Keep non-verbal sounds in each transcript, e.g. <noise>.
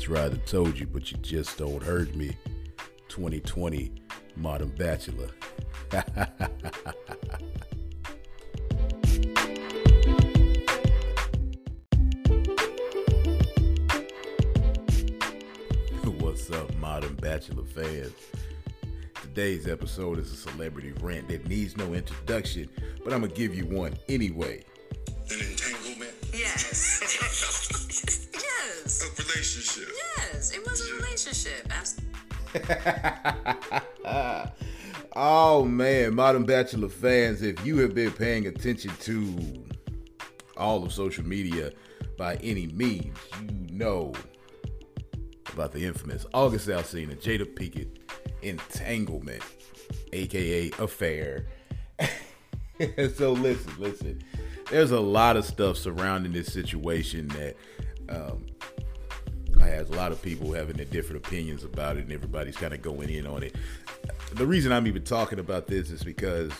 Tried to told you, but you just don't heard me. 2020 Modern Bachelor. <laughs> What's up, Modern Bachelor fans? Today's episode is a celebrity rant that needs no introduction, but I'm gonna give you one anyway. Relationship? Yes. It was a relationship. Abs- <laughs> Oh man, Modern Bachelor fans, if you have been paying attention to all of social media by any means, you know about the infamous August Alsina, Jada Pinkett entanglement, aka affair. <laughs> so listen, listen. There's a lot of stuff surrounding this situation that um, has a lot of people having their different opinions about it, and everybody's kind of going in on it. The reason I'm even talking about this is because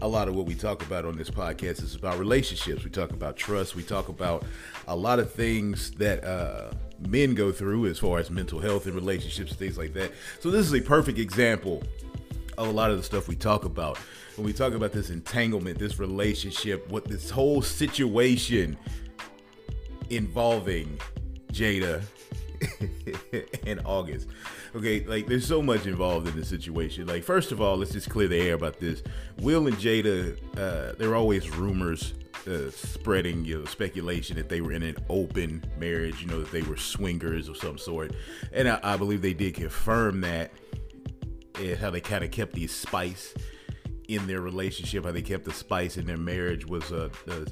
a lot of what we talk about on this podcast is about relationships. We talk about trust. We talk about a lot of things that uh, men go through as far as mental health and relationships things like that. So this is a perfect example of a lot of the stuff we talk about when we talk about this entanglement, this relationship, what this whole situation involving Jada <laughs> and August. Okay, like there's so much involved in this situation. Like, first of all, let's just clear the air about this. Will and Jada, uh, there are always rumors uh, spreading, you know, speculation that they were in an open marriage, you know, that they were swingers of some sort. And I, I believe they did confirm that, and how they kind of kept the spice in their relationship, how they kept the spice in their marriage was uh, uh,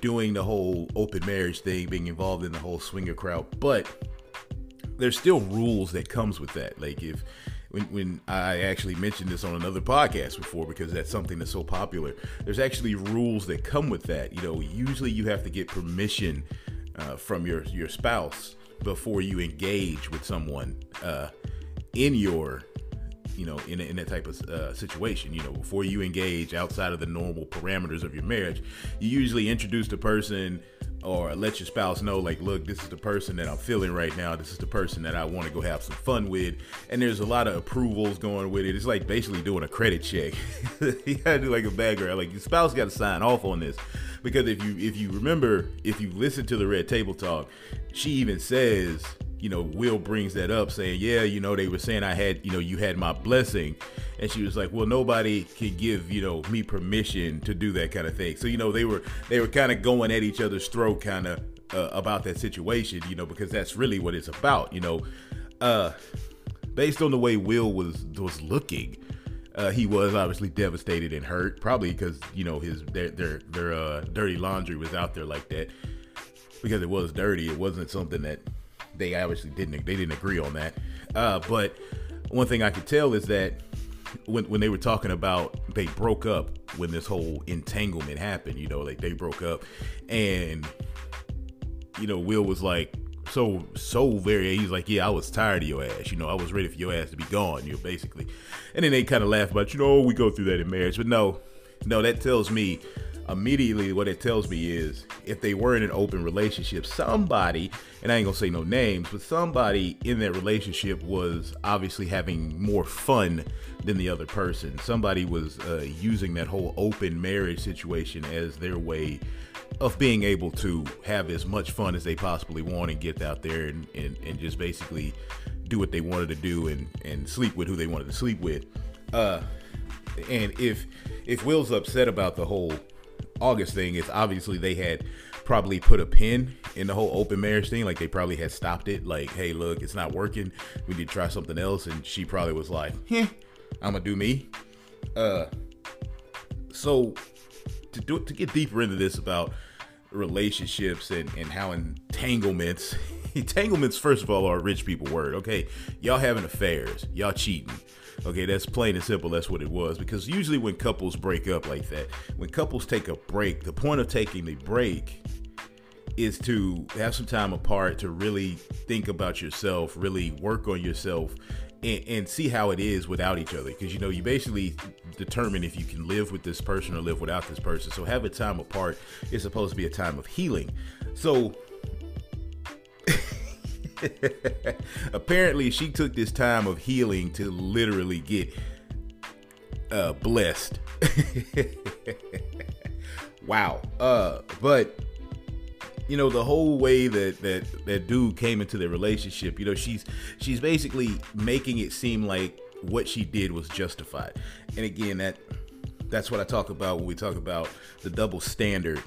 doing the whole open marriage thing, being involved in the whole swinger crowd. But there's still rules that comes with that. Like if when, when I actually mentioned this on another podcast before because that's something that's so popular. There's actually rules that come with that. You know, usually you have to get permission uh, from your your spouse before you engage with someone uh, in your you know in, in that type of uh, situation you know before you engage outside of the normal parameters of your marriage you usually introduce the person or let your spouse know like look this is the person that i'm feeling right now. This is the person that i want to go have some fun with. And there's a lot of approvals going with it. It's like basically doing a credit check. <laughs> You gotta do like a background like your spouse got to sign off on this. Because if you if you remember if you listen to the red table talk she even says you know, Will brings that up saying, yeah, you know, they were saying I had, you know, you had my blessing. And she was like, well, nobody can give, you know, me permission to do that kind of thing. So, you know, they were, they were kind of going at each other's throat kind of uh, about that situation, you know, because that's really what it's about, you know, uh, based on the way Will was, was looking, uh, he was obviously devastated and hurt, probably because, you know, his, their, their, their, uh, dirty laundry was out there like that because it was dirty. It wasn't something that, they obviously didn't they didn't agree on that. Uh, but one thing I could tell is that when when they were talking about they broke up when this whole entanglement happened, you know, like they broke up, and you know, Will was like so so very he's like yeah i was tired of your ass you know i was ready for your ass to be gone you know basically. And then they kind of laugh about you know we go through that in marriage. But no no that tells me immediately what it tells me is if they were in an open relationship, somebody, and I ain't gonna say no names, but somebody in that relationship was obviously having more fun than the other person. Somebody was uh, using that whole open marriage situation as their way of being able to have as much fun as they possibly want and get out there and, and, and just basically do what they wanted to do and, and sleep with who they wanted to sleep with. Uh, and if if Will's upset about the whole August thing is obviously they had probably put a pin in the whole open marriage thing. Like they probably had stopped it. Like, hey, look, it's not working. We need to try something else. And she probably was like, "Yeah, I'm gonna do me. Uh, so to do to get deeper into this about relationships and, and how entanglements <laughs> entanglements first of all are rich people word okay y'all having affairs y'all cheating Okay, that's plain and simple. That's what it was. Because usually when couples break up like that, when couples take a break, the point of taking the break is to have some time apart to really think about yourself, really work on yourself, and, and see how it is without each other. Because you know, you basically determine if you can live with this person or live without this person. So having a time apart is supposed to be a time of healing. So <laughs> <laughs> Apparently, she took this time of healing to literally get uh, blessed. <laughs> wow. Uh, but you know the whole way that that that dude came into their relationship. You know, she's she's basically making it seem like what she did was justified. And again, that that's what I talk about when we talk about the double standard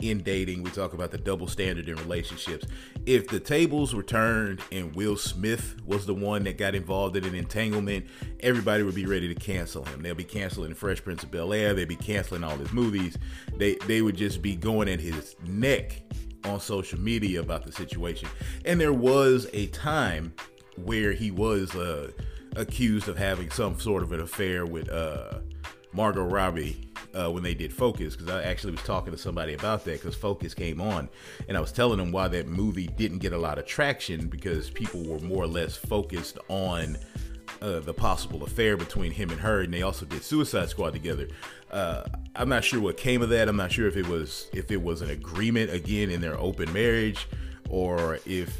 in dating. We talk about the double standard in relationships. If the tables were turned and Will Smith was the one that got involved in an entanglement, everybody would be ready to cancel him. They'll be canceling Fresh Prince of Bel Air. They'd be canceling all his movies. They they would just be going at his neck on social media about the situation. And there was a time where he was uh, accused of having some sort of an affair with uh, Margot Robbie uh, when they did Focus, because I actually was talking to somebody about that because Focus came on, and I was telling them why that movie didn't get a lot of traction because people were more or less focused on uh, the possible affair between him and her, and they also did Suicide Squad together. Uh, I'm not sure what came of that. I'm not sure if it was if it was an agreement again in their open marriage, or if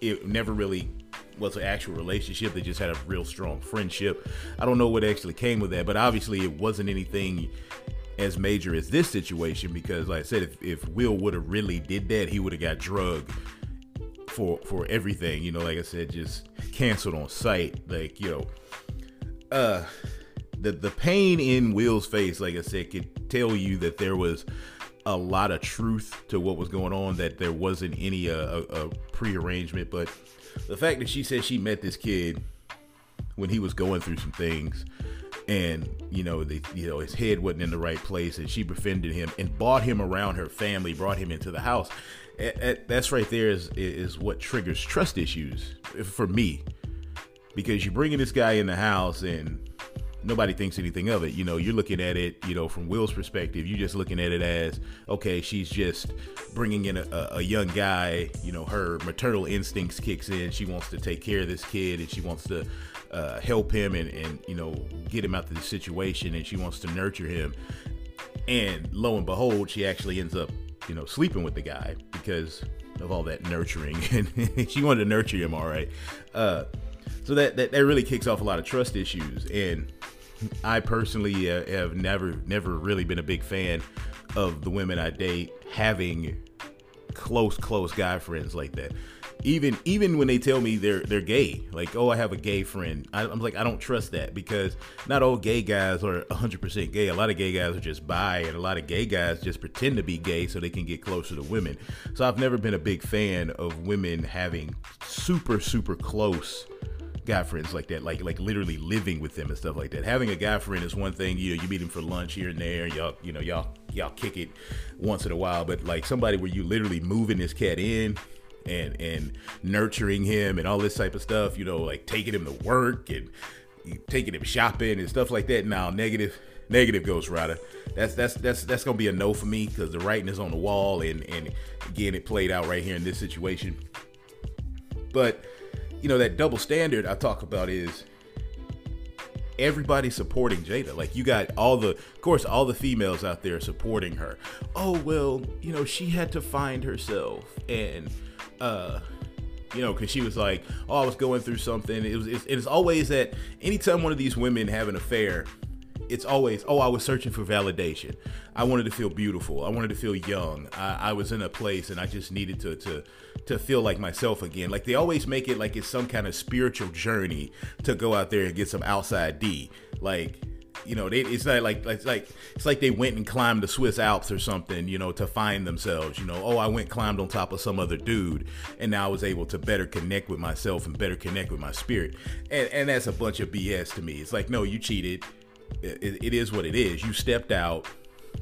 it never really was an actual relationship. They just had a real strong friendship. I don't know what actually came with that, but obviously it wasn't anything as major as this situation because, like I said, if, if Will would have really did that, he would have got drugged for for everything. You know, like I said, just canceled on sight. Like you know, uh, the the pain in Will's face, like I said, could tell you that there was a lot of truth to what was going on. That there wasn't any uh, a, a prearrangement, but the fact that she said she met this kid when he was going through some things and you know you know his head wasn't in the right place and she befriended him and brought him around her family brought him into the house that's right there is is what triggers trust issues for me. Because you're bringing this guy in the house and nobody thinks anything of it. You know, you're looking at it, you know, from Will's perspective, you're just looking at it as, okay, she's just bringing in a, a, young guy. You know, her maternal instincts kicks in. She wants to take care of this kid and she wants to uh, help him and, and, you know, get him out of the situation and she wants to nurture him. And lo and behold, she actually ends up, you know, sleeping with the guy because of all that nurturing. <laughs> And she wanted to nurture him, all right. Uh, so that, that that really kicks off a lot of trust issues and I personally uh, have never never really been a big fan of the women I date having close close guy friends like that. Even even when they tell me they're they're gay, like oh I have a gay friend, I, am like I don't trust that because not all gay guys are 100% gay. A lot of gay guys are just bi, and a lot of gay guys just pretend to be gay so they can get closer to women. So I've never been a big fan of women having super super close guy friends like that, like like literally living with them and stuff like that. Having a guy friend is one thing. You know, you meet him for lunch here and there. Y'all, you know, y'all y'all kick it once in a while. But like somebody where you literally moving this cat in and and nurturing him and all this type of stuff. You know, like taking him to work and taking him shopping and stuff like that. Now negative negative Ghost Rider. That's that's that's that's gonna be a no for me because the writing is on the wall and and again it played out right here in this situation. But you know, that double standard I talk about is everybody supporting Jada. Like you got all the, of course, all the females out there supporting her. Oh well, you know, she had to find herself, and uh, you know, because she was like, oh, I was going through something. It was, it's, it's always that anytime one of these women have an affair, it's always, oh, I was searching for validation. I wanted to feel beautiful. I wanted to feel young. I, I, was in a place and I just needed to to to feel like myself again. Like they always make it like it's some kind of spiritual journey to go out there and get some outside D. Like you know, they, it's not like it's like it's like they went and climbed the Swiss Alps or something, you know, to find themselves. You know, oh, I went climbed on top of some other dude, and now I was able to better connect with myself and better connect with my spirit. And and that's a bunch of BS to me. It's like, no, you cheated it, it is what it is. You stepped out.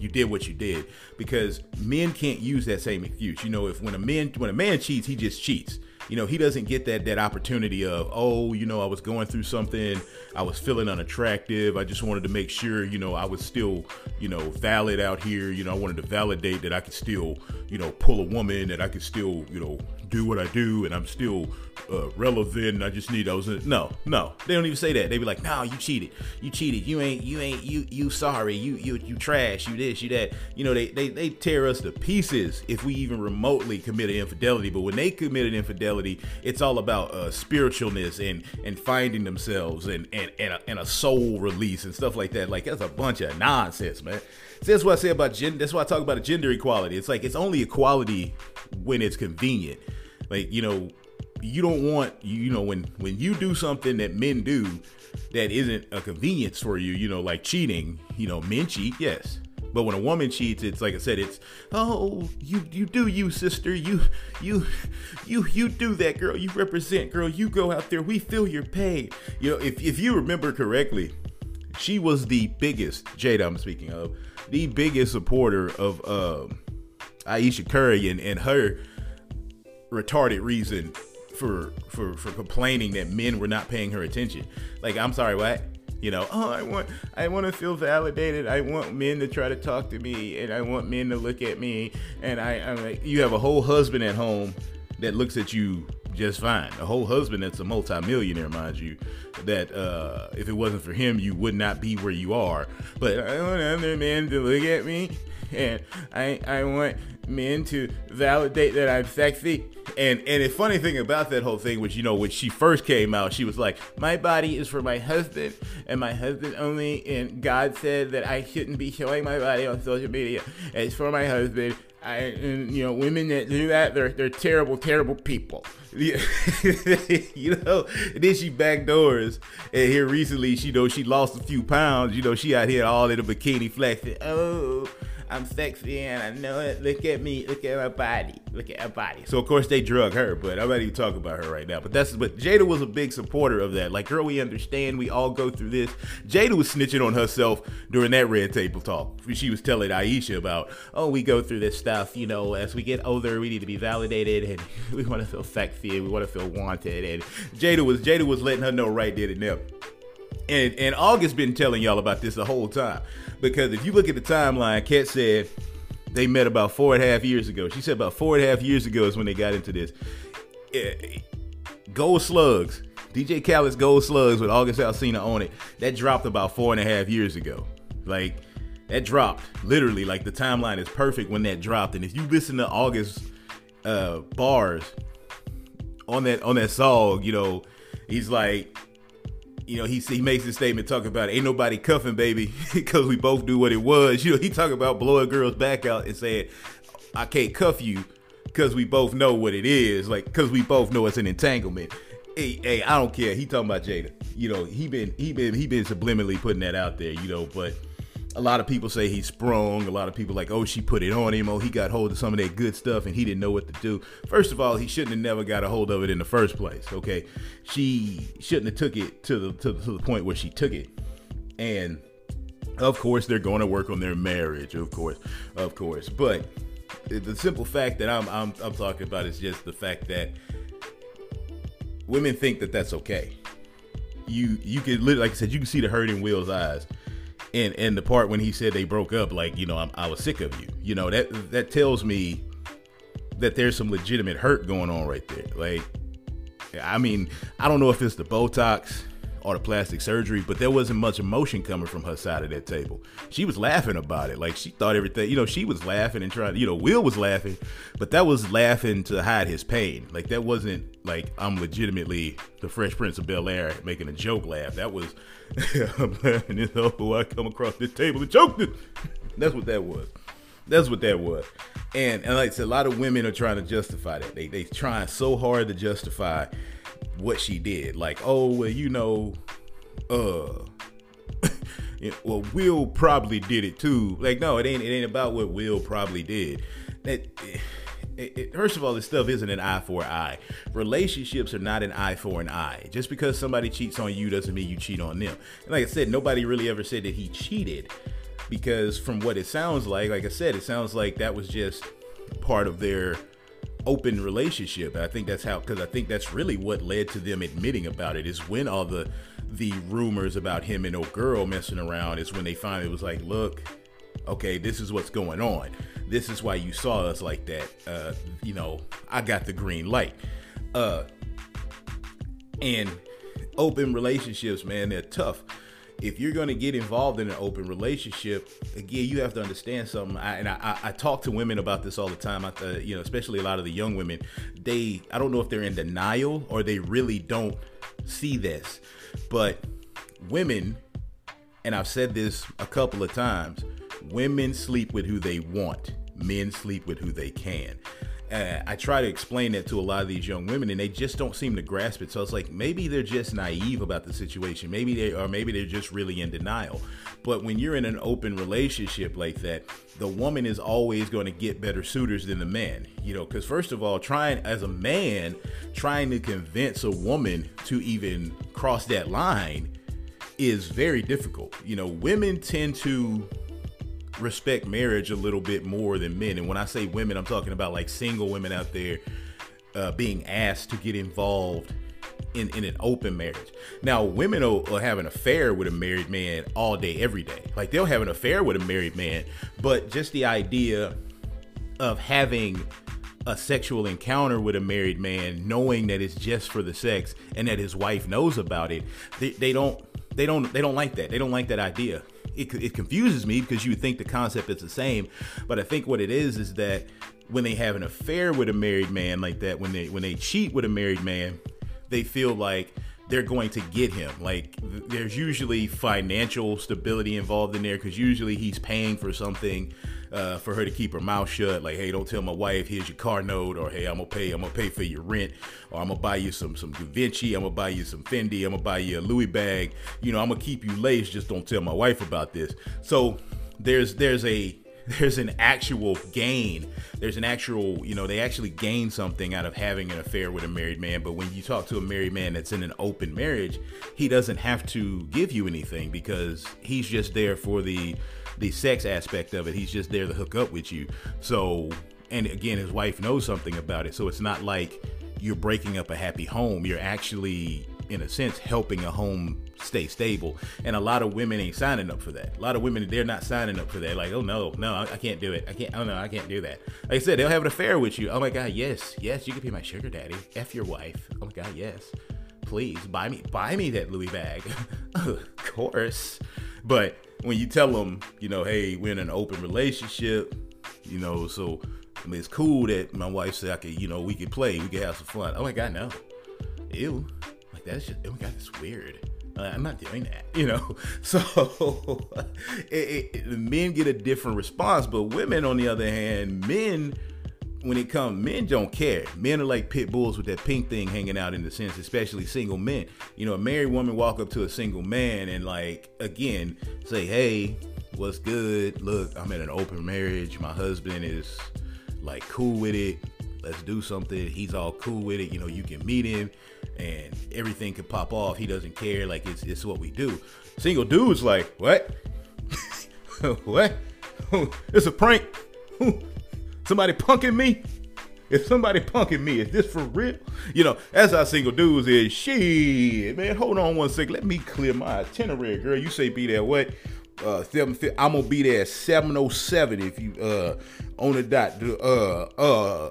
You did what you did because men can't use that same excuse. You know, if when a man when a man cheats, he just cheats. You know, he doesn't get that that opportunity of oh, you know, I was going through something, I was feeling unattractive. I just wanted to make sure, you know, I was still, you know, valid out here. You know, I wanted to validate that I could still, you know, pull a woman, that I could still, you know, do what I do, and I'm still uh, relevant. I just need those. No, no, they don't even say that. They be like, no, you cheated. You cheated. You ain't. You ain't. You you sorry. You you you trash. You this. You that. You know they they they tear us to pieces if we even remotely commit an infidelity. But when they commit an infidelity, it's all about uh, spiritualness and and finding themselves and and and a, and a soul release and stuff like that. Like that's a bunch of nonsense, man. See, that's what I say about gender. That's why I talk about gender equality. It's like it's only equality when it's convenient. Like you know, you don't want you know when when you do something that men do that isn't a convenience for you. You know, like cheating. You know, men cheat, yes. But when a woman cheats, it's like I said, it's oh you you do you sister you you you you do that girl you represent girl you go out there we feel your pain you know if if you remember correctly she was the biggest Jada I'm speaking of the biggest supporter of um, Ayesha Curry and, and her retarded reason for for for complaining that men were not paying her attention. Like, I'm sorry, what? You know, oh, I want I want to feel validated. I want men to try to talk to me, and I want men to look at me. And I, I'm like, you have a whole husband at home that looks at you just fine. A whole husband that's a multimillionaire, mind you, that uh, if it wasn't for him, you would not be where you are. But I want other men to look at me, and I I want men to validate that I'm sexy. And and the funny thing about that whole thing was, you know, when she first came out, she was like, "My body is for my husband, and my husband only." And God said that I shouldn't be showing my body on social media. It's for my husband. I, and, you know, women that do that, they're they're terrible, terrible people. <laughs> you know, and then she backdoors. And here recently, she you know she lost a few pounds. You know, she out here all in a bikini flexing. Oh, I'm sexy and I know it. Look at me. Look at my body. Look at my body. So of course they drug her, but I'm not even talking about her right now. But that's but Jada was a big supporter of that. Like, girl, we understand. We all go through this. Jada was snitching on herself during that red table talk. She was telling Ayesha about, oh, we go through this stuff. You know, as we get older, we need to be validated and <laughs> we want to feel sexy and we want to feel wanted. And Jada was Jada was letting her know right there and there. And and August been telling y'all about this the whole time. Because if you look at the timeline, Kat said they met about four and a half years ago. She said about four and a half years ago is when they got into this. Eh, Gold Slugs, DJ Khaled's Gold Slugs with August Alsina on it, that dropped about four and a half years ago. Like, that dropped literally, like the timeline is perfect when that dropped. And if you listen to August uh, bars on that on that song, you know, he's like, you know, he he makes this statement talking about ain't nobody cuffing baby <laughs> because we both do what it was. You know, he talk about blowing girls back out and saying, I can't cuff you because we both know what it is, like because we both know it's an entanglement. Hey, hey, I don't care. He talking about Jada. You know, he been he been he been subliminally putting that out there. You know, but a lot of people say he sprung. A lot of people like, oh, she put it on him. Oh, he got hold of some of that good stuff and he didn't know what to do. First of all, he shouldn't have never got a hold of it in the first place. Okay, she shouldn't have took it to the to, to the point where she took it, and of course they're going to work on their marriage. Of course, of course, but the simple fact that I'm I'm, I'm talking about is just the fact that women think that that's okay. You you can like I said, you can see the hurt in Will's eyes and and the part when he said they broke up, like you know, I'm, I was sick of you. You know that that tells me that there's some legitimate hurt going on right there. Like, I mean, I don't know if it's the Botox or the plastic surgery, but there wasn't much emotion coming from her side of that table. She was laughing about it. Like she thought everything, you know, she was laughing and trying, you know, Will was laughing, but that was laughing to hide his pain. Like that wasn't like I'm legitimately the Fresh Prince of Bel Air making a joke laugh. That was <laughs> I'm laughing as oh I come across this table and it. That's what that was. That's what that was. And and like I said, a lot of women are trying to justify that. They they trying so hard to justify what she did. Like, oh well, you know, uh <laughs> well, Will probably did it too. Like, no, it ain't it ain't about what Will probably did. That it, it, first of all, this stuff isn't an eye for an eye. Relationships are not an eye for an eye. Just because somebody cheats on you doesn't mean you cheat on them. And like I said, nobody really ever said that he cheated because from what it sounds like, like I said, it sounds like that was just part of their open relationship. I think that's how because I think that's really what led to them admitting about it is when all the the rumors about him and a girl messing around is when they finally was like, look, okay, this is what's going on. This is why you saw us like that. Uh, you know, I got the green light. Uh, And open relationships, man, they're tough. If you're going to get involved in an open relationship, again, you have to understand something. I, and I, I, talk to women about this all the time. I, uh, you know, especially a lot of the young women. They, I don't know if they're in denial or they really don't see this, but women, and I've said this a couple of times, women sleep with who they want. Men sleep with who they can I try to explain that to a lot of these young women, and they just don't seem to grasp it. So it's like maybe they're just naive about the situation. Maybe they or maybe they're just really in denial. But when you're in an open relationship like that, the woman is always going to get better suitors than the man. You know, because first of all, trying as a man, trying to convince a woman to even cross that line is very difficult. You know, women tend to respect marriage a little bit more than men. And when I say women, I'm talking about like single women out there uh, being asked to get involved in, in an open marriage. Now, women will, will, have an affair with a married man all day, every day. Like they'll have an affair with a married man, but just the idea of having a sexual encounter with a married man, knowing that it's just for the sex and that his wife knows about it, they, they don't they don't they don't like that. They don't like that idea it, it confuses me because you would think the concept is the same, but I think what it is is that when they have an affair with a married man like that, when they when they cheat with a married man, they feel like they're going to get him. Like there's usually financial stability involved in there because usually he's paying for something uh, for her to keep her mouth shut. Like, hey, don't tell my wife. Here's your car note, or hey, I'm gonna pay. I'm gonna pay for your rent, or I'm gonna buy you some some Givenchy. I'm gonna buy you some Fendi. I'm gonna buy you a Louis bag. You know, I'm gonna keep you laced. Just don't tell my wife about this. So there's there's a <laughs> there's an actual gain. There's an actual, you know, they actually gain something out of having an affair with a married man. But when you talk to a married man that's in an open marriage, he doesn't have to give you anything because he's just there for the the sex aspect of it. He's just there to hook up with you. So, and again, his wife knows something about it. So it's not like you're breaking up a happy home. You're actually, in a sense, helping a home stay stable. And a lot of women ain't signing up for that. A lot of women, they're not signing up for that. Like, oh no, no, I, can't do it. I can't, oh no, I can't do that. Like I said, they'll have an affair with you. Oh my God, yes, yes, you could be my sugar daddy. F your wife. Oh my God, yes. Please buy me, buy me that Louis bag. <laughs> of course. But when you tell them, you know, hey, we're in an open relationship, you know, so I mean, it's cool that my wife said I could, you know, we could play, we could have some fun. Oh my God, no, ew, like that's just, oh my God, that's weird. Uh, I'm not doing that, <laughs> you know. So <laughs> it, it, men get a different response, but women, on the other hand, men when it comes, men don't care. Men are like pit bulls with that pink thing hanging out in the sense, especially single men. You know, a married woman walk up to a single man and like again say, "Hey, what's good? Look, I'm in an open marriage. My husband is like cool with it. Let's do something. He's all cool with it. You know, you can meet him, and everything could pop off. He doesn't care. Like it's it's what we do. Single dudes like what? <laughs> what? <laughs> it's a prank. <laughs> Somebody punking me? If somebody punking me, is this for real? You know, as our single dudes is, shit, man, hold on one second. Let me clear my itinerary, girl. You say be there what? Uh, seven, I'm gonna be there at 707 if you uh on the dot. Uh, uh,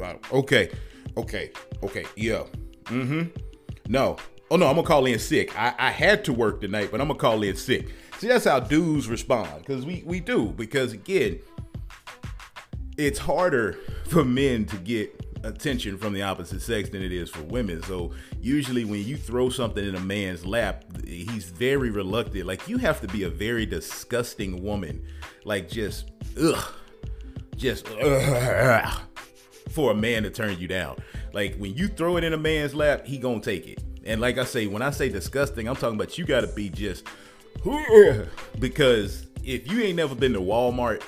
uh, okay, okay, okay, yeah. Mm-hmm. No. Oh no, I'm gonna call in sick. I, I had to work tonight, but I'm gonna call in sick. See, that's how dudes respond because we we do because again it's harder for men to get attention from the opposite sex than it is for women. So usually when you throw something in a man's lap, he's very reluctant. Like you have to be a very disgusting woman, like just ugh, just ugh, for a man to turn you down. Like when you throw it in a man's lap, he gonna take it. And like I say, when I say disgusting, I'm talking about you gotta be just because if you ain't never been to Walmart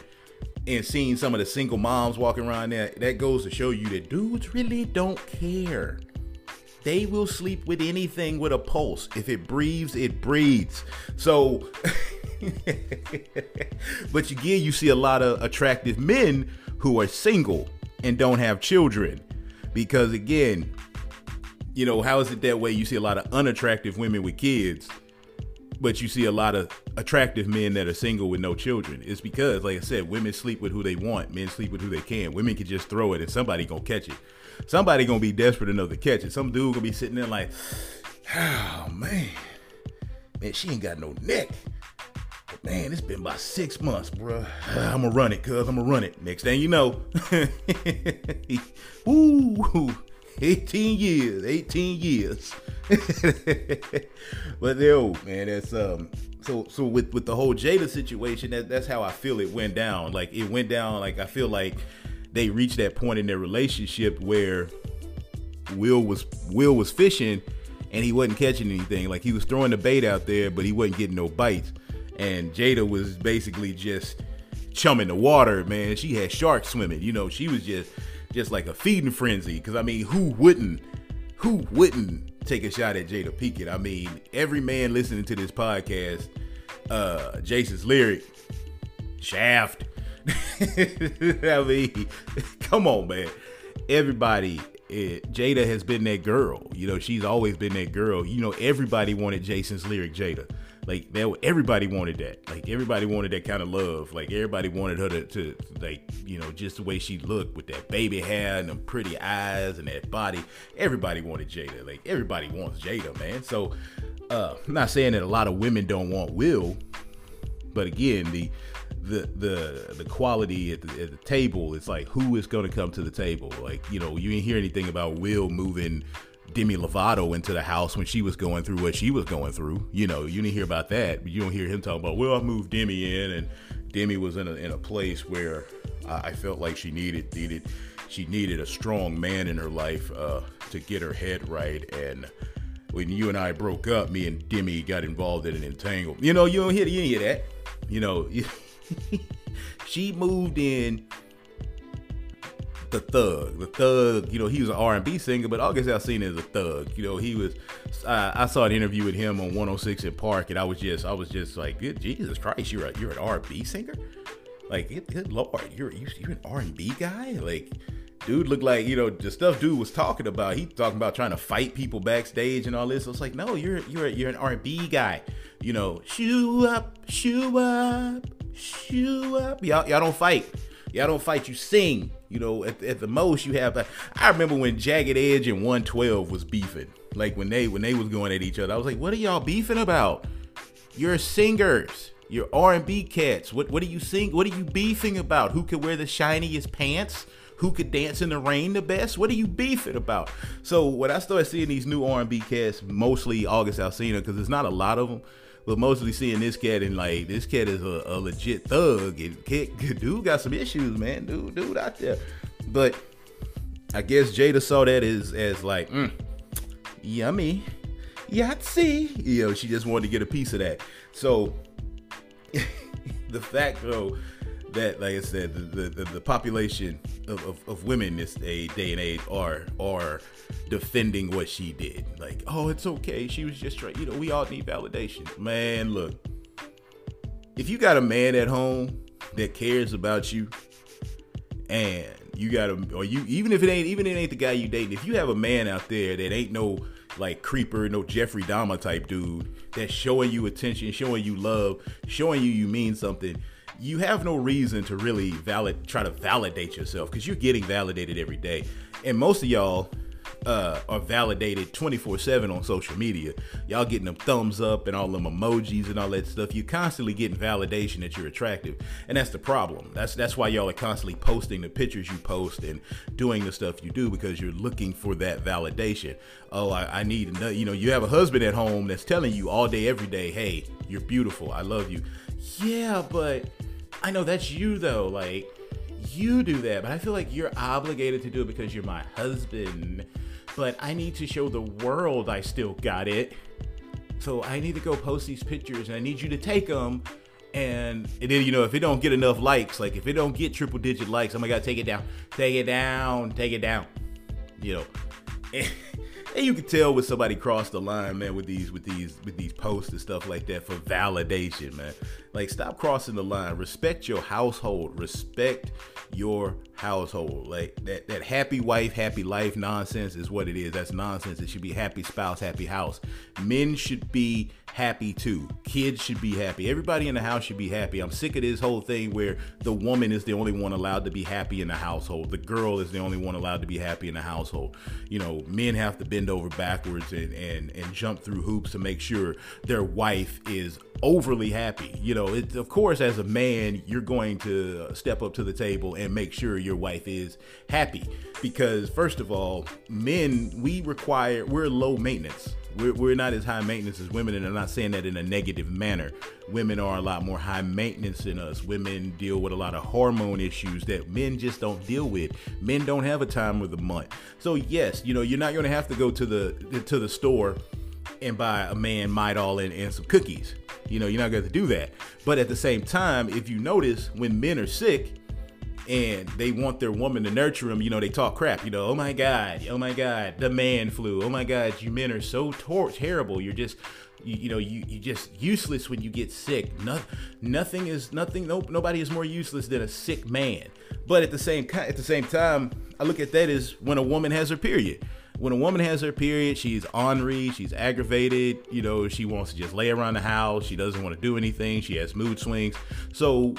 and seeing some of the single moms walking around there, that goes to show you that dudes really don't care. They will sleep with anything with a pulse. If it breathes, it breathes. So, <laughs> but again, you see a lot of attractive men who are single and don't have children. Because again, you know, how is it that way? You see a lot of unattractive women with kids, but you see a lot of attractive men that are single with no children. It's because, like I said, women sleep with who they want, men sleep with who they can. Women can just throw it and somebody gonna catch it. Somebody gonna be desperate enough to catch it. Some dude gonna be sitting there like, oh man, man, she ain't got no neck. But man, it's been about six months, bruh. <sighs> I'm gonna run it, cuz I'm gonna run it. Next thing you know, <laughs> ooh, 18 years, 18 years. <laughs> but yo, man, that's um so so with with the whole Jada situation, that that's how I feel it went down. Like it went down like I feel like they reached that point in their relationship where Will was Will was fishing and he wasn't catching anything. Like he was throwing the bait out there, but he wasn't getting no bites. And Jada was basically just chumming the water, man. She had sharks swimming. You know, she was just just like a feeding frenzy. Cause I mean, who wouldn't who wouldn't take a shot at Jada Pinkett? I mean, every man listening to this podcast, uh, Jason's lyric, Shaft. <laughs> I mean, <laughs> come on, man. Everybody, it, Jada has been that girl. You know, she's always been that girl. You know, everybody wanted Jason's lyric, Jada. Like that, everybody wanted that. Like everybody wanted that kind of love. Like everybody wanted her to, to, like, you know, just the way she looked with that baby hair and them pretty eyes and that body. Everybody wanted Jada. Like everybody wants Jada, man. So, uh, I'm not saying that a lot of women don't want Will, but again, the the the the quality at the, at the table it's like who is going to come to the table like you know you didn't hear anything about will moving demi lovato into the house when she was going through what she was going through you know you didn't hear about that but you don't hear him talking about well i moved demi in and demi was in a, in a place where i felt like she needed needed she needed a strong man in her life uh, to get her head right and when you and I broke up, me and Demi got involved in an entangle. You know, you don't hear, any don't that. You know, <laughs> she moved in the thug the thug you know he was an r&b singer but august alsina is a thug you know he was uh, i saw an interview with him on 106 & Park and i was just i was just like good jesus christ you're a, you're an r&b singer? Like good, lord you're you're an r&b guy? Like dude looked like you know the stuff dude was talking about he talking about trying to fight people backstage and all this. So it's like no you're you're you're an r&b guy you know shoe up shoe up shoe up y'all, y'all don't fight y'all don't fight you sing you know at, at the most you have I remember when jagged edge and 112 was beefing like when they when they was going at each other. I was like what are y'all beefing about? You're singers. You're r&b cats. What what are you sing what are you beefing about? Who could wear the shiniest pants? Who could dance in the rain the best? What are you beefing about? So when I started seeing these new R&B cats, mostly August Alsina, because there's not a lot of them, but mostly seeing this cat and like this cat is a, a legit thug and <laughs> dude got some issues, man. Dude, dude out there. But I guess Jada saw that as as like, mm, yummy, Yahtzee. You know, she just wanted to get a piece of that. So <laughs> the fact though that, like I said, the the, the population of, of, of, women this day, day and age are are defending what she did. Like, oh, it's okay. She was just trying. You know, we all need validation. Man, look, if you got a man at home that cares about you, and you got a, or you even if it ain't even it ain't the guy you dating. If you have a man out there that ain't no like creeper, no Jeffrey Dahmer type dude that's showing you attention, showing you love, showing you you mean something you have no reason to really valid try to validate yourself because you're getting validated every day. And most of y'all uh, are validated 24 7 on social media. Y'all getting them thumbs up and all them emojis and all that stuff. You're constantly getting validation that you're attractive. And that's the problem. That's that's why y'all are constantly posting the pictures you post and doing the stuff you do because you're looking for that validation. Oh, I, I need, another. you know, you have a husband at home that's telling you all day, every day, hey, you're beautiful. I love you. Yeah, but I know that's you though. Like, you do that, but I feel like you're obligated to do it because you're my husband. But I need to show the world I still got it. So I need to go post these pictures and I need you to take them. And, and then, you know, if it don't get enough likes, like if it don't get triple digit likes, oh my God, take it down. Take it down. Take it down. You know. And, <laughs> and you can tell when somebody crossed the line, man, with these with these with these posts and stuff like that for validation, man. Like stop crossing the line. Respect your household. Respect your household. Like that that happy wife, happy life nonsense is what it is. That's nonsense. It should be happy spouse, happy house. Men should be happy too. Kids should be happy. Everybody in the house should be happy. I'm sick of this whole thing where the woman is the only one allowed to be happy in the household. The girl is the only one allowed to be happy in the household. You know, men have to bend over backwards and and, and jump through hoops to make sure their wife is overly happy. You know, of course, as a man, you're going to step up to the table and make sure your wife is happy. Because, first of all, men, we require, we're low maintenance. We're, we're not as high maintenance as women, and I'm not saying that in a negative manner. Women are a lot more high maintenance than us. Women deal with a lot of hormone issues that men just don't deal with. Men don't have a time of the month. So yes, you know, you're not going to have to go to the to the store and buy a man Midol and, and some cookies. You know, you're not going to do that. But at the same time, if you notice when men are sick, and they want their woman to nurture them, you know, they talk crap. You know, oh my God, oh my God, the man flu. Oh my God, you men are so tor- terrible. You're just, you, you know, you you just useless when you get sick. No, nothing is nothing. Nope, nobody is more useless than a sick man. But at the same at the same time, I look at that as when a woman has her period when a woman has her period, she's ornery, she's aggravated, you know, she wants to just lay around the house, she doesn't want to do anything, she has mood swings. So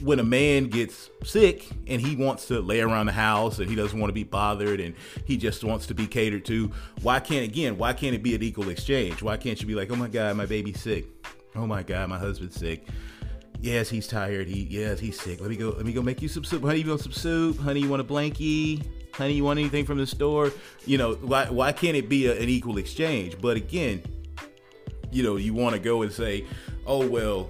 when a man gets sick and he wants to lay around the house and he doesn't want to be bothered and he just wants to be catered to, why can't again, why can't it be an equal exchange? Why can't you be like, "Oh my god, my baby's sick. Oh my god, my husband's sick." Yes, he's tired. He yes, he's sick. Let me go. Let me go make you some soup. Honey, you want some soup? Honey, you want a blankie? Honey, you want anything from the store? You know, why why can't it be a, an equal exchange? But again, you know, you want to go and say, oh well,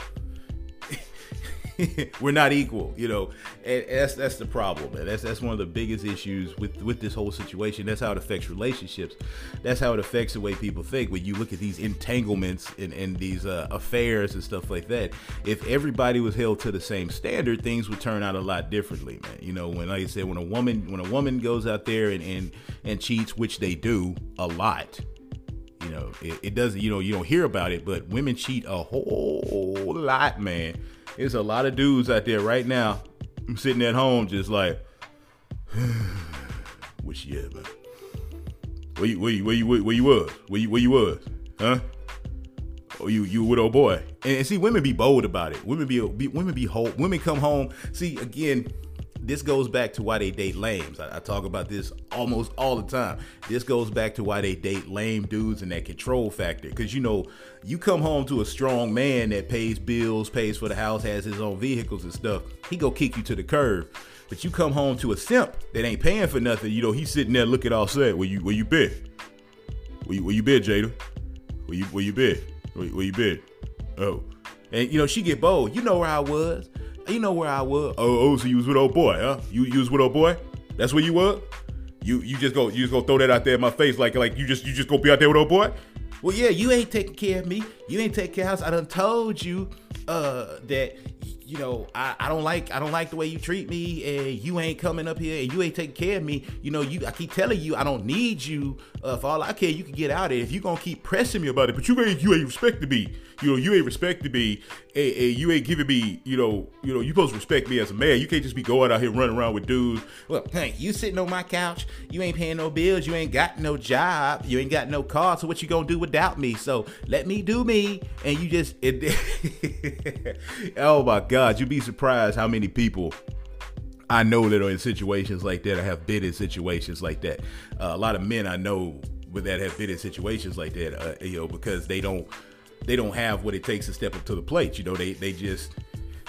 <laughs> we're not equal, you know, and that's that's the problem. Man. That's that's one of the biggest issues with with this whole situation. That's how it affects relationships. That's how it affects the way people think. When you look at these entanglements and, and these uh, affairs and stuff like that, if everybody was held to the same standard, things would turn out a lot differently, man. You know, when like I said, when a woman when a woman goes out there and and, and cheats, which they do a lot, you know, it, it, doesn't, you know, you don't hear about it, but women cheat a whole lot, man. There's a lot of dudes out there right now. I'm sitting at home just like, <sighs> wish you had, man. Where you, where you, where you, where you was? Where you, where you was? Huh? Oh, you, you with boy. And, and see, women be bold about it. Women be, be women be whole. Women come home. See, again, this goes back to why they date lames. I, I, talk about this almost all the time. This goes back to why they date lame dudes and that control factor. Because you know, you come home to a strong man that pays bills, pays for the house, has his own vehicles and stuff. He go kick you to the curb. But you come home to a simp that ain't paying for nothing. You know, he's sitting there looking all sad. Where you where you been? Where you, where you been, Jada? Where you where you been? Where, where you been? Oh, and you know she get bold. You know where I was. You know where I was. Oh, oh, so you was with old boy, huh? You, you was with old boy? That's where you were? You you just go you just go throw that out there in my face like like you just you just go be out there with old boy? Well, yeah, you ain't taking care of me. You ain't taking care of us. I done told you uh, that you know, I, I don't like I don't like the way you treat me, and you ain't coming up here, and you ain't taking care of me. You know, you I keep telling you I don't need you. Uh, for all I care, you can get out of it if you gonna keep pressing me about it. But you ain't you ain't respecting me. You know, you ain't respecting me, and, and, you ain't giving me. You know, you know, you supposed to respect me as a man. You can't just be going out here running around with dudes. Well, hey, you sitting on my couch, you ain't paying no bills, you ain't got no job, you ain't got no car. So what you gonna do without me? So let me do me, and you just. <laughs> It, <laughs> oh my. God, you'd be surprised how many people I know that are in situations like that I have been in situations like that. Uh, a lot of men I know that have been in situations like that, uh, you know, because they don't they don't have what it takes to step up to the plate. You know, they they just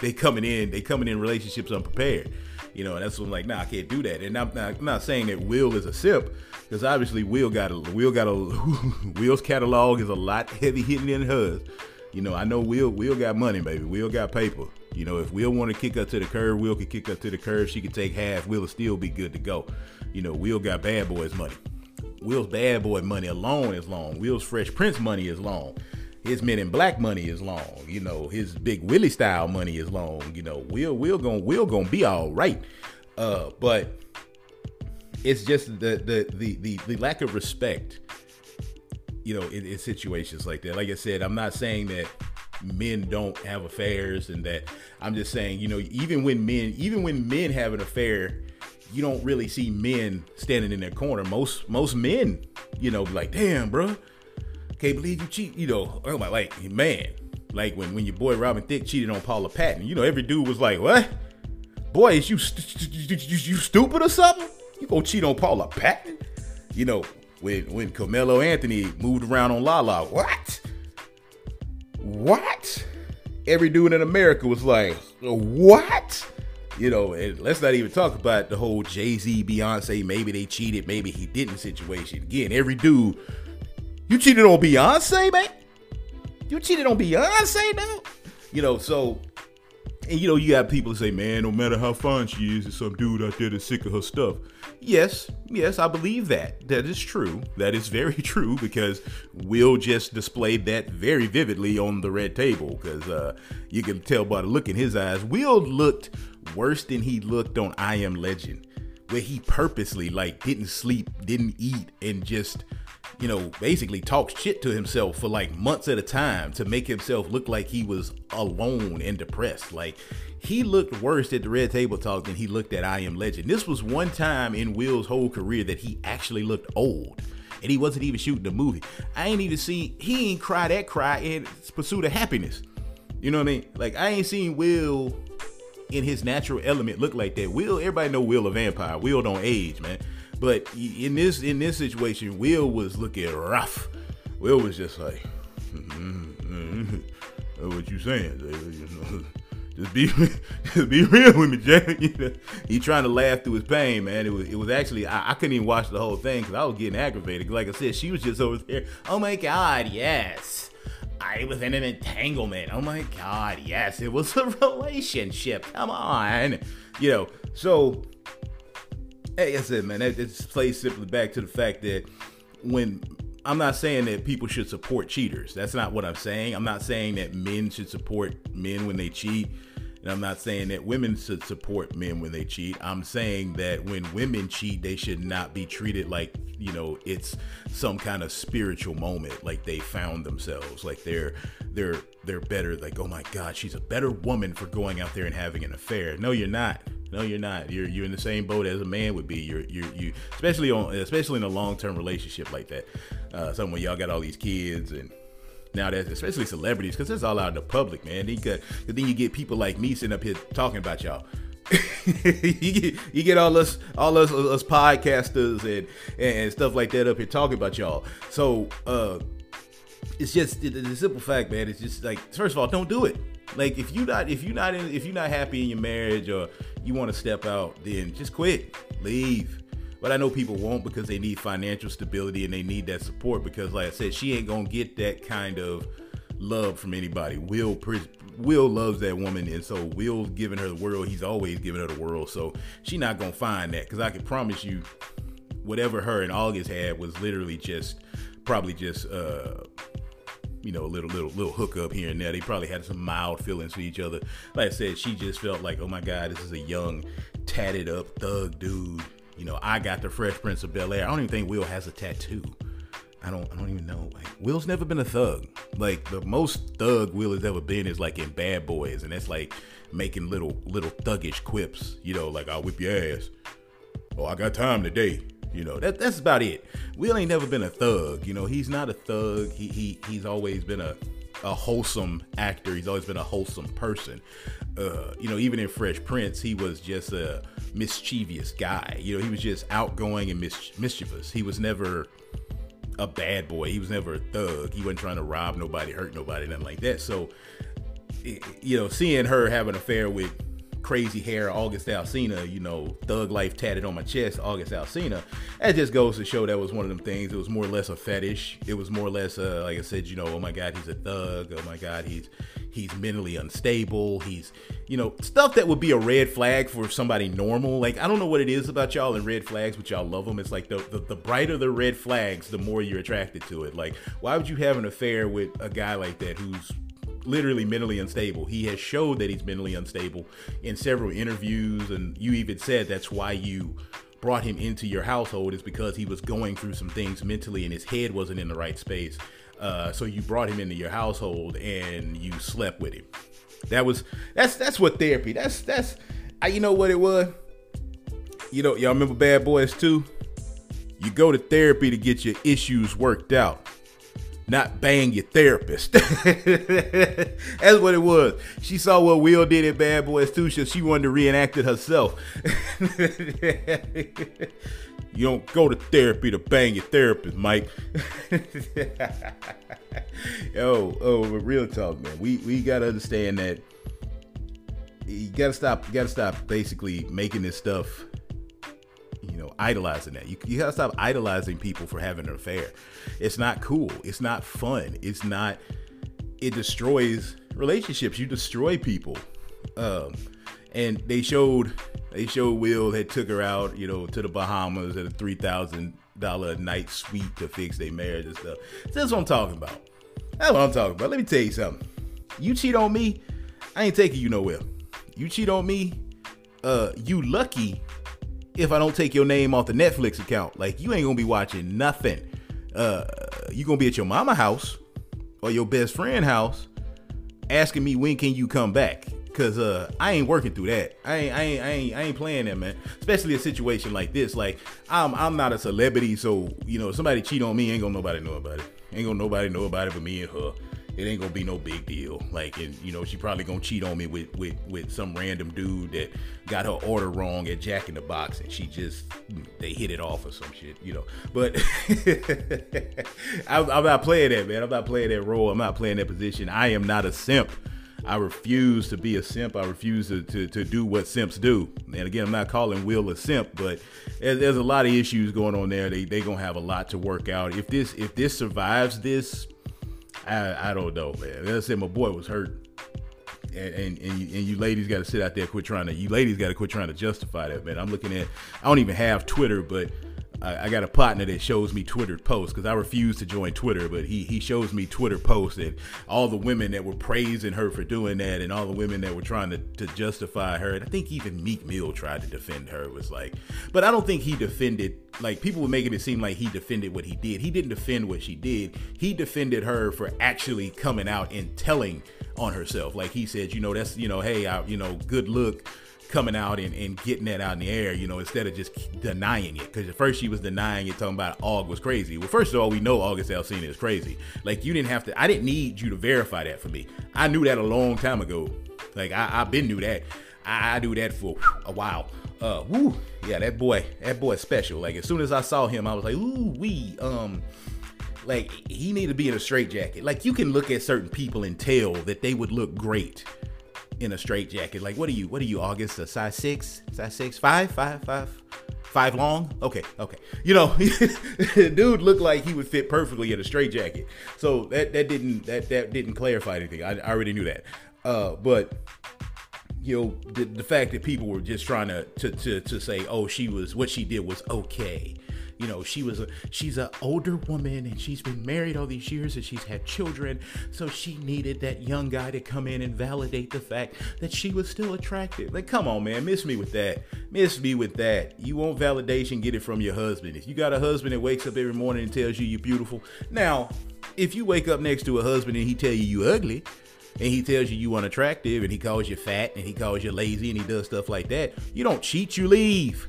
they coming in they coming in relationships unprepared. You know, and that's when I'm like, nah, I can't do that. And I'm not, I'm not saying that Will is a simp, because obviously Will got a Will got a <laughs> Will's catalog is a lot heavy hitting than hers. You know, I know Will Will got money, baby. Will got paper. You know, if Will want to kick up to the curb, Will could kick up to the curb. She could take half. Will still be good to go. You know, Will got bad boys money. Will's bad boy money alone is long. Will's Fresh Prince money is long. His Men in Black money is long. You know, his Big Willie style money is long. You know, Will Will going Will gonna be all right. Uh, but it's just the the the the, the lack of respect. You know, in, in situations like that. Like I said, I'm not saying that men don't have affairs and that I'm just saying, you know, even when men even when men have an affair you don't really see men standing in their corner. Most most men, you know, like, damn, bro, can't believe you cheat. You know, my, like, man, like when when your boy Robin Thicke cheated on Paula Patton, you know, every dude was like, what? Boy, is you st- you, you stupid or something? You gonna cheat on Paula Patton? You know, when when Carmelo Anthony moved around on Lala, what? What? Every dude in America was like, what? You know, and let's not even talk about the whole Jay Z, Beyonce, maybe they cheated, maybe he didn't situation. Again, every dude, you cheated on Beyonce, man? You cheated on Beyonce now? You know, so and you know, you have people say, man, no matter how fine she is, there's some dude out there that's sick of her stuff. Yes, yes, I believe that. That is true. That is very <laughs> true because Will just displayed that very vividly on the red table because uh, you can tell by the look in his eyes. Will looked worse than he looked on I Am Legend, where he purposely like didn't sleep, didn't eat, and just you know, basically talked shit to himself for like months at a time to make himself look like he was alone and depressed. Like he looked worse at the Red Table Talk than he looked at I Am Legend. This was one time in Will's whole career that he actually looked old. And he wasn't even shooting the movie. I ain't even see he ain't cry that cry in pursuit of happiness. You know what I mean? Like I ain't seen Will in his natural element look like that. Will, everybody know Will a vampire. Will don't age, man. But in this in this situation, Will was looking rough. Will was just like, mm-hmm, mm-hmm. "What you saying? <laughs> Just be <laughs> just be real with me, Jay." <laughs> You know, he trying to laugh through his pain, man. It was it was actually I, I couldn't even watch the whole thing because I was getting aggravated. Like I said, she was just over there. Oh my God, yes. I was in an entanglement. Oh my God, yes, it was a relationship. Come on, you know. So Hey, I said, man, it plays simply back to the fact that when I'm not saying that people should support cheaters. That's not what I'm saying. I'm not saying that men should support men when they cheat. And I'm not saying that women should support men when they cheat. I'm saying that when women cheat, they should not be treated like, you know, it's some kind of spiritual moment, like they found themselves, like they're they're they're better, like, oh my God, she's a better woman for going out there and having an affair. No, you're not. No, you're not. You're you're in the same boat as a man would be. You're you you especially on especially in a long term relationship like that. Uh, something y'all got all these kids and now that's especially celebrities because it's all out in the public, man. Then you, got, then you get people like me sitting up here talking about y'all. <laughs> you get you get all us all us us podcasters and and stuff like that up here talking about y'all. So uh, it's just the, the simple fact, man. It's just like first of all, don't do it. Like if you not if you not in if you're not happy in your marriage or you want to step out, then just quit, leave. But I know people won't because they need financial stability and they need that support because, like I said, she ain't gonna get that kind of love from anybody. Will Will loves that woman, and so Will's giving her the world. He's always giving her the world, so she not gonna find that. Because I can promise you, whatever her and August had was literally just probably just uh you know, a little little little hookup here and there. They probably had some mild feelings for each other. Like I said, she just felt like, oh my God, this is a young, tatted up thug dude. You know, I got the Fresh Prince of Bel Air. I don't even think Will has a tattoo. I don't I don't even know. Like Will's never been a thug. Like the most thug Will has ever been is like in Bad Boys, and that's like making little little thuggish quips. You know, like I'll whip your ass. Oh, I got time today. You know, that that's about it. Will ain't never been a thug. You know, he's not a thug. He he he's always been a a wholesome actor. He's always been a wholesome person. Uh, you know, even in Fresh Prince, he was just a mischievous guy. You know, he was just outgoing and mis- mischievous. He was never a bad boy. He was never a thug. He wasn't trying to rob nobody, hurt nobody, nothing like that. So, you know, seeing her have an affair with crazy hair August Alsina, you know, thug life tatted on my chest, August Alsina. That just goes to show that was one of them things. It was more or less a fetish. It was more or less, uh, like I said, you know, oh my God, he's a thug. Oh my God, he's he's mentally unstable. He's, you know, stuff that would be a red flag for somebody normal. Like I don't know what it is about y'all and red flags, but y'all love them. It's like the, the the brighter the red flags, the more you're attracted to it. Like why would you have an affair with a guy like that who's literally mentally unstable. He has showed that he's mentally unstable in several interviews, and you even said that's why you brought him into your household is because he was going through some things mentally and his head wasn't in the right space. Uh, so you brought him into your household and you slept with him. That was that's that's what therapy. That's that's I, you know what it was. You know, y'all remember Bad Boys 2. You go to therapy to get your issues worked out, not bang your therapist. <laughs> That's what it was. She saw what Will did at Bad Boys 2, so she wanted to reenact it herself. <laughs> you don't go to therapy to bang your therapist, Mike. Yo, <laughs> oh, oh, but real talk, man. We we gotta understand that you gotta stop. You gotta stop basically making this stuff know, idolizing that. You, you gotta stop idolizing people for having an affair. It's not cool. It's not fun. It's not. It destroys relationships. You destroy people. Um, and they showed they showed Will had took her out, you know, to the Bahamas at a three thousand dollar a night suite to fix their marriage and stuff. So that's what I'm talking about. That's what I'm talking about. Let me tell you something. You cheat on me, I ain't taking you nowhere. You cheat on me, uh, you lucky if I don't take your name off the Netflix account. Like you ain't gonna be watching nothing. Uh, you gonna be at your mama house or your best friend house asking me when can you come back. Cause uh, I ain't working through that. I ain't, I ain't, I ain't, I ain't playing that, man. Especially a situation like this. Like I'm, I'm not a celebrity, so you know, somebody cheat on me, ain't gonna nobody know about it. Ain't gonna nobody know about it but me and her it ain't gonna be no big deal. Like, and you know, she probably gonna cheat on me with with with some random dude that got her order wrong at Jack in the Box, and she just they hit it off or some shit, you know. But <laughs> I'm, I'm not playing that, man. I'm not playing that role. I'm not playing that position. I am not a simp. I refuse to be a simp. I refuse to, to, to, do what simps do. And again, I'm not calling Will a simp, but there's, there's a lot of issues going on there. They they gonna have a lot to work out. If this if this survives this I, I don't know, man. Let's say my boy was hurt. And, and, and, you, and you ladies got to sit out there, quit trying to. You ladies got to quit trying to justify that, man. I'm looking at. I don't even have Twitter, but I, I got a partner that shows me Twitter posts because I refuse to join Twitter, but he he shows me Twitter posts and all the women that were praising her for doing that, and all the women that were trying to, to justify her. And I think even Meek Mill tried to defend her. It was like, but I don't think he defended. Like people were making it seem like he defended what he did. He didn't defend what she did. He defended her for actually coming out and telling on herself. Like he said, you know, that's you know, hey, I, you know, good look coming out and, and getting that out in the air, you know, instead of just denying it. Because at first she was denying it, talking about Aug was crazy. Well, first of all, we know August Alsina is crazy. Like, you didn't have to, I didn't need you to verify that for me. I knew that a long time ago. Like, I, I've been knew that. I, I knew that for a while. Uh, woo, yeah, that boy, that boy special. Like, as soon as I saw him, I was like, ooh, we, um, like he need to be in a straight jacket. Like you can look at certain people and tell that they would look great in a straight jacket. Like, what are you? What are you? August? A size six? Size six? Five? Five? Five? Five long? Okay, okay. You know, <laughs> dude looked like he would fit perfectly in a straight jacket. So that that didn't that that didn't clarify anything. I, I already knew that. Uh, but you know, the, the fact that people were just trying to, to to to say, oh, she was what she did was okay you know she was a she's an older woman and she's been married all these years and she's had children. So she needed that young guy to come in and validate the fact that she was still attractive. Like come on man miss me with that. Miss me with that. You want validation get it from your husband. If you got a husband that wakes up every morning and tells you you're beautiful now if you wake up next to a husband and he tell you you ugly and he tells you you unattractive and he calls you fat and he calls you lazy and he does stuff like that you don't cheat you leave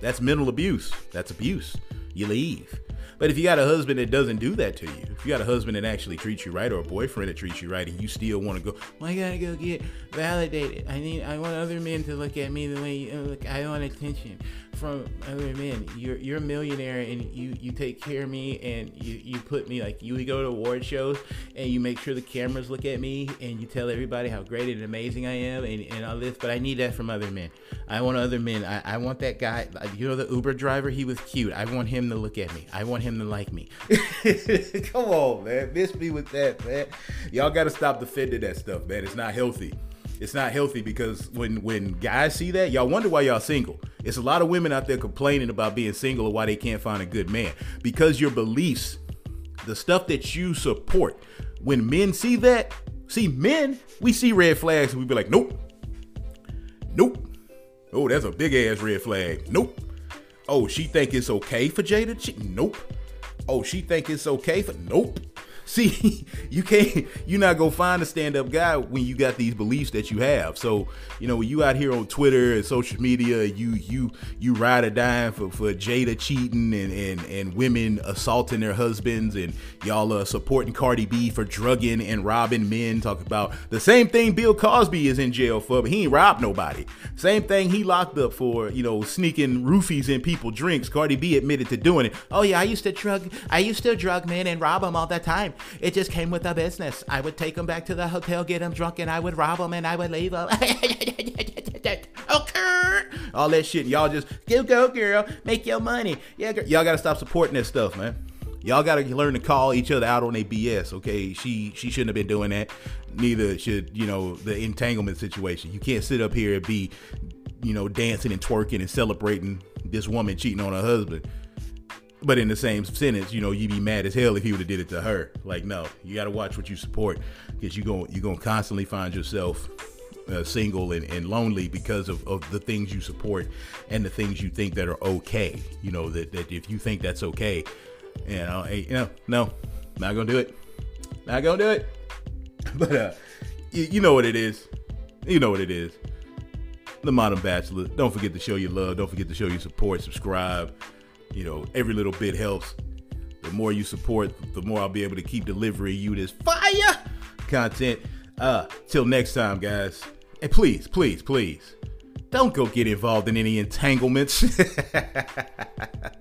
that's mental abuse that's abuse you leave. But if you got a husband that doesn't do that to you, if you got a husband that actually treats you right or a boyfriend that treats you right and you still want to go, well, I gotta go get validated. I need, I want other men to look at me the way you look. I want attention from other men. You're you're a millionaire and you you take care of me and you you put me like you go to award shows and you make sure the cameras look at me and you tell everybody how great and amazing I am and, and all this. But I need that from other men. I want other men. I, I want that guy. You know the Uber driver. He was cute. I want him to look at me. I want him to like me. <laughs> Come on, man. Miss me with that, man. Y'all got to stop defending that stuff, man. It's not healthy it's not healthy because when when guys see that, y'all wonder why y'all single. It's a lot of women out there complaining about being single or why they can't find a good man because your beliefs, the stuff that you support. When men see that, see men, we see red flags and we be like, nope, nope. Oh, that's a big ass red flag. Nope. Oh, she think it's okay for Jada? She, nope. Oh, she think it's okay for nope. See, <laughs> you can't. You're not gonna find a stand-up guy when you got these beliefs that you have. So, you know, when you out here on Twitter and social media, you you you ride or die for, for Jada cheating and, and and women assaulting their husbands, and y'all are supporting Cardi B for drugging and robbing men. Talk about the same thing Bill Cosby is in jail for, but he ain't robbed nobody. Same thing he locked up for, you know, sneaking roofies in people drinks. Cardi B admitted to doing it. Oh yeah, I used to drug, I used to drug men and rob them all the time. It just came with the business. I would take them back to the hotel, get them drunk, and I would rob them and I would leave them. <laughs> okay. All that shit. Y'all just go, go, girl. Make your money. Yeah, girl. Y'all gotta stop supporting that stuff, man. Y'all gotta learn to call each other out on their BS. Okay, she she shouldn't have been doing that. Neither should you know the entanglement situation. You can't sit up here and be, you know, dancing and twerking and celebrating this woman cheating on her husband. But in the same sentence, you know, you'd be mad as hell if he would have did it to her. Like, no, you got to watch what you support because you're going you're gonna constantly find yourself uh, single and, and lonely because of, of the things you support and the things you think that are okay. You know that, that if you think that's okay, you know, you know, no, not gonna do it, not gonna do it. <laughs> But uh, you, you know what it is, you know what it is. The Modern Bachelor. Don't forget to show your love. Don't forget to show your support. Subscribe. You know, every little bit helps. The more you support, the more I'll be able to keep delivering you this fire content. Uh, till next time, guys. And please, please, please, don't go get involved in any entanglements. <laughs>